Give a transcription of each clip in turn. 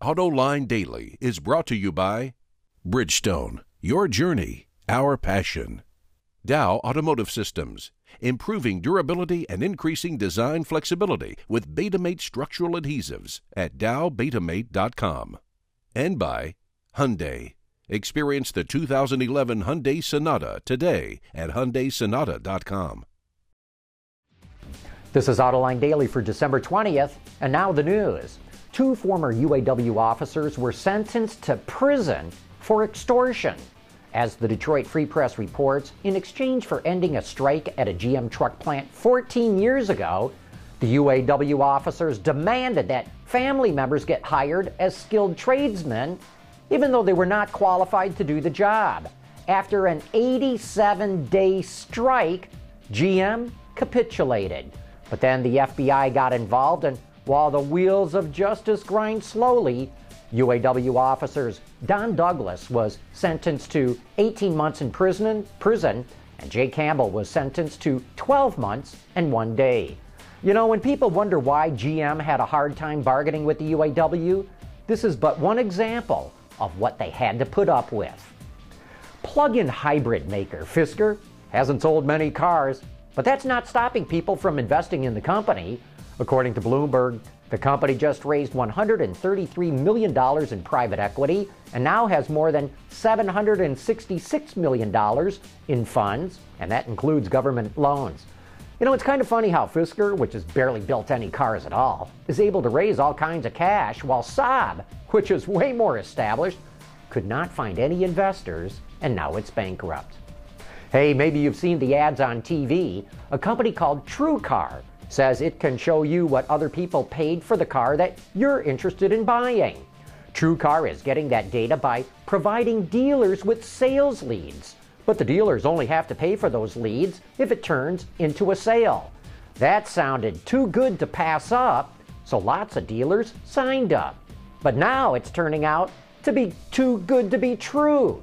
AutoLine Daily is brought to you by Bridgestone, your journey, our passion. Dow Automotive Systems, improving durability and increasing design flexibility with Betamate structural adhesives at dowbetamate.com. And by Hyundai. Experience the 2011 Hyundai Sonata today at hyundaisonata.com. This is Autoline Daily for December 20th, and now the news. Two former UAW officers were sentenced to prison for extortion. As the Detroit Free Press reports, in exchange for ending a strike at a GM truck plant 14 years ago, the UAW officers demanded that family members get hired as skilled tradesmen, even though they were not qualified to do the job. After an 87 day strike, GM capitulated. But then the FBI got involved, and while the wheels of justice grind slowly, UAW officers Don Douglas was sentenced to 18 months in prison, and Jay Campbell was sentenced to 12 months and one day. You know, when people wonder why GM had a hard time bargaining with the UAW, this is but one example of what they had to put up with. Plug in hybrid maker Fisker hasn't sold many cars, but that's not stopping people from investing in the company. According to Bloomberg, the company just raised $133 million in private equity and now has more than $766 million in funds, and that includes government loans. You know, it's kind of funny how Fisker, which has barely built any cars at all, is able to raise all kinds of cash, while Saab, which is way more established, could not find any investors, and now it's bankrupt. Hey, maybe you've seen the ads on TV. A company called TrueCar says it can show you what other people paid for the car that you're interested in buying. TrueCar is getting that data by providing dealers with sales leads. But the dealers only have to pay for those leads if it turns into a sale. That sounded too good to pass up, so lots of dealers signed up. But now it's turning out to be too good to be true.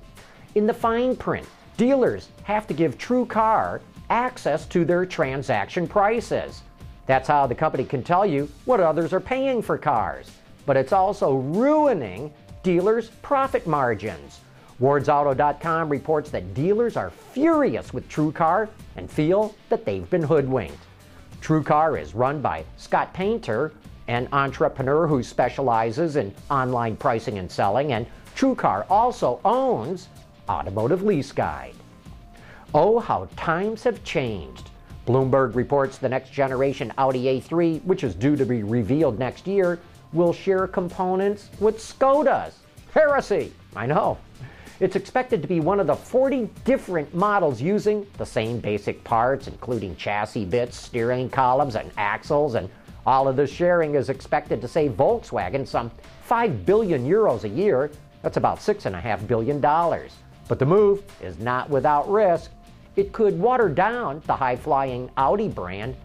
In the fine print, dealers have to give TrueCar access to their transaction prices. That's how the company can tell you what others are paying for cars. But it's also ruining dealers' profit margins. WardsAuto.com reports that dealers are furious with TrueCar and feel that they've been hoodwinked. TrueCar is run by Scott Painter, an entrepreneur who specializes in online pricing and selling, and TrueCar also owns Automotive Lease Guide. Oh, how times have changed. Bloomberg reports the next generation Audi A3, which is due to be revealed next year, will share components with Skoda's. Heresy! I know. It's expected to be one of the 40 different models using the same basic parts, including chassis bits, steering columns, and axles, and all of this sharing is expected to save Volkswagen some 5 billion euros a year. That's about $6.5 billion. But the move is not without risk. It could water down the high flying Audi brand.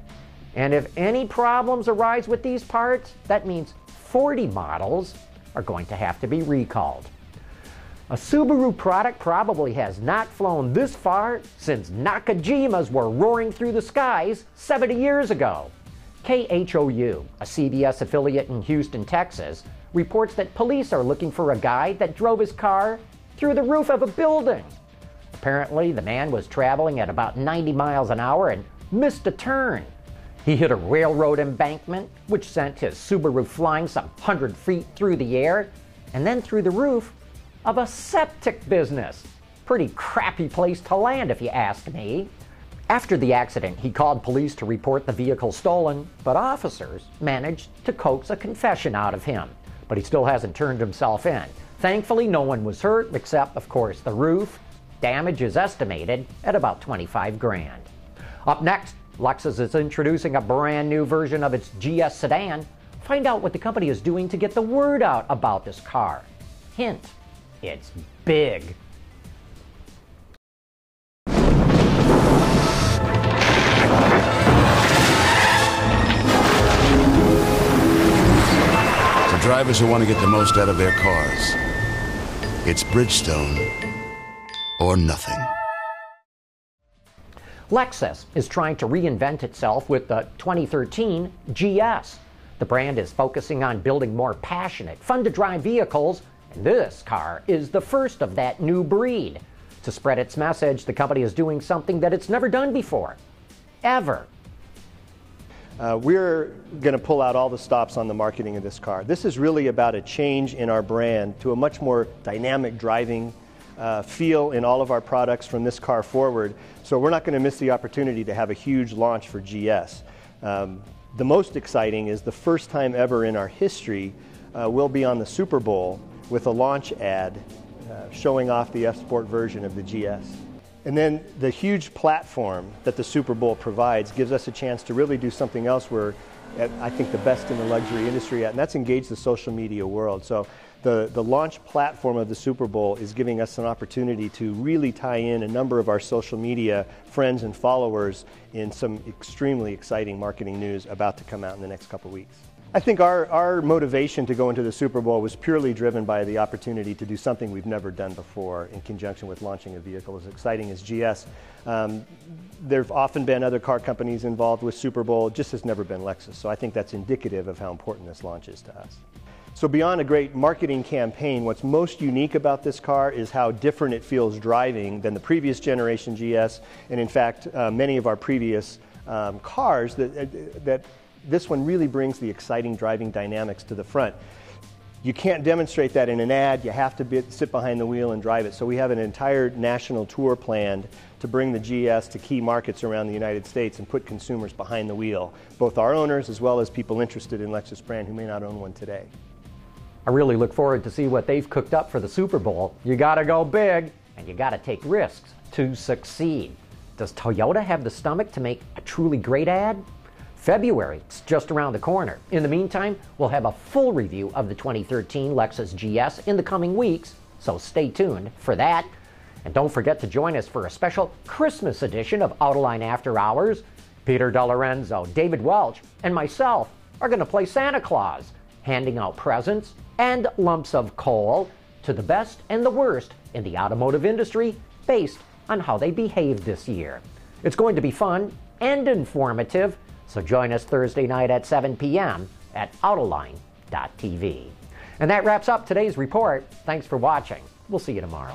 And if any problems arise with these parts, that means 40 models are going to have to be recalled. A Subaru product probably has not flown this far since Nakajimas were roaring through the skies 70 years ago. KHOU, a CBS affiliate in Houston, Texas, reports that police are looking for a guy that drove his car through the roof of a building. Apparently, the man was traveling at about 90 miles an hour and missed a turn. He hit a railroad embankment, which sent his Subaru flying some hundred feet through the air and then through the roof of a septic business. Pretty crappy place to land, if you ask me. After the accident, he called police to report the vehicle stolen, but officers managed to coax a confession out of him. But he still hasn't turned himself in. Thankfully, no one was hurt, except, of course, the roof Damage is estimated at about 25 grand. Up next, Lexus is introducing a brand new version of its GS sedan. Find out what the company is doing to get the word out about this car. Hint, it's big. For drivers who want to get the most out of their cars, it's Bridgestone or nothing. Lexus is trying to reinvent itself with the 2013 GS. The brand is focusing on building more passionate, fun to drive vehicles, and this car is the first of that new breed. To spread its message, the company is doing something that it's never done before. Ever. Uh, we're going to pull out all the stops on the marketing of this car. This is really about a change in our brand to a much more dynamic driving uh, feel in all of our products from this car forward. So we're not going to miss the opportunity to have a huge launch for GS. Um, the most exciting is the first time ever in our history uh, we'll be on the Super Bowl with a launch ad uh, showing off the F Sport version of the GS. And then the huge platform that the Super Bowl provides gives us a chance to really do something else we're, at, I think, the best in the luxury industry at, and that's engage the social media world. So the, the launch platform of the Super Bowl is giving us an opportunity to really tie in a number of our social media friends and followers in some extremely exciting marketing news about to come out in the next couple weeks. I think our, our motivation to go into the Super Bowl was purely driven by the opportunity to do something we've never done before in conjunction with launching a vehicle as exciting as GS. Um, there have often been other car companies involved with Super Bowl, just has never been Lexus. So I think that's indicative of how important this launch is to us. So beyond a great marketing campaign, what's most unique about this car is how different it feels driving than the previous generation GS, and in fact, uh, many of our previous um, cars that, uh, that this one really brings the exciting driving dynamics to the front. You can't demonstrate that in an ad. You have to be, sit behind the wheel and drive it. So we have an entire national tour planned to bring the GS to key markets around the United States and put consumers behind the wheel, both our owners as well as people interested in Lexus brand who may not own one today. I really look forward to see what they've cooked up for the Super Bowl. You got to go big and you got to take risks to succeed. Does Toyota have the stomach to make a truly great ad? February is just around the corner. In the meantime, we'll have a full review of the 2013 Lexus GS in the coming weeks, so stay tuned for that. And don't forget to join us for a special Christmas edition of Autoline After Hours. Peter DeLorenzo, David Welch, and myself are going to play Santa Claus, handing out presents and lumps of coal to the best and the worst in the automotive industry based on how they behaved this year. It's going to be fun and informative so join us Thursday night at 7 p.m. at Autoline.tv. And that wraps up today's report. Thanks for watching. We'll see you tomorrow.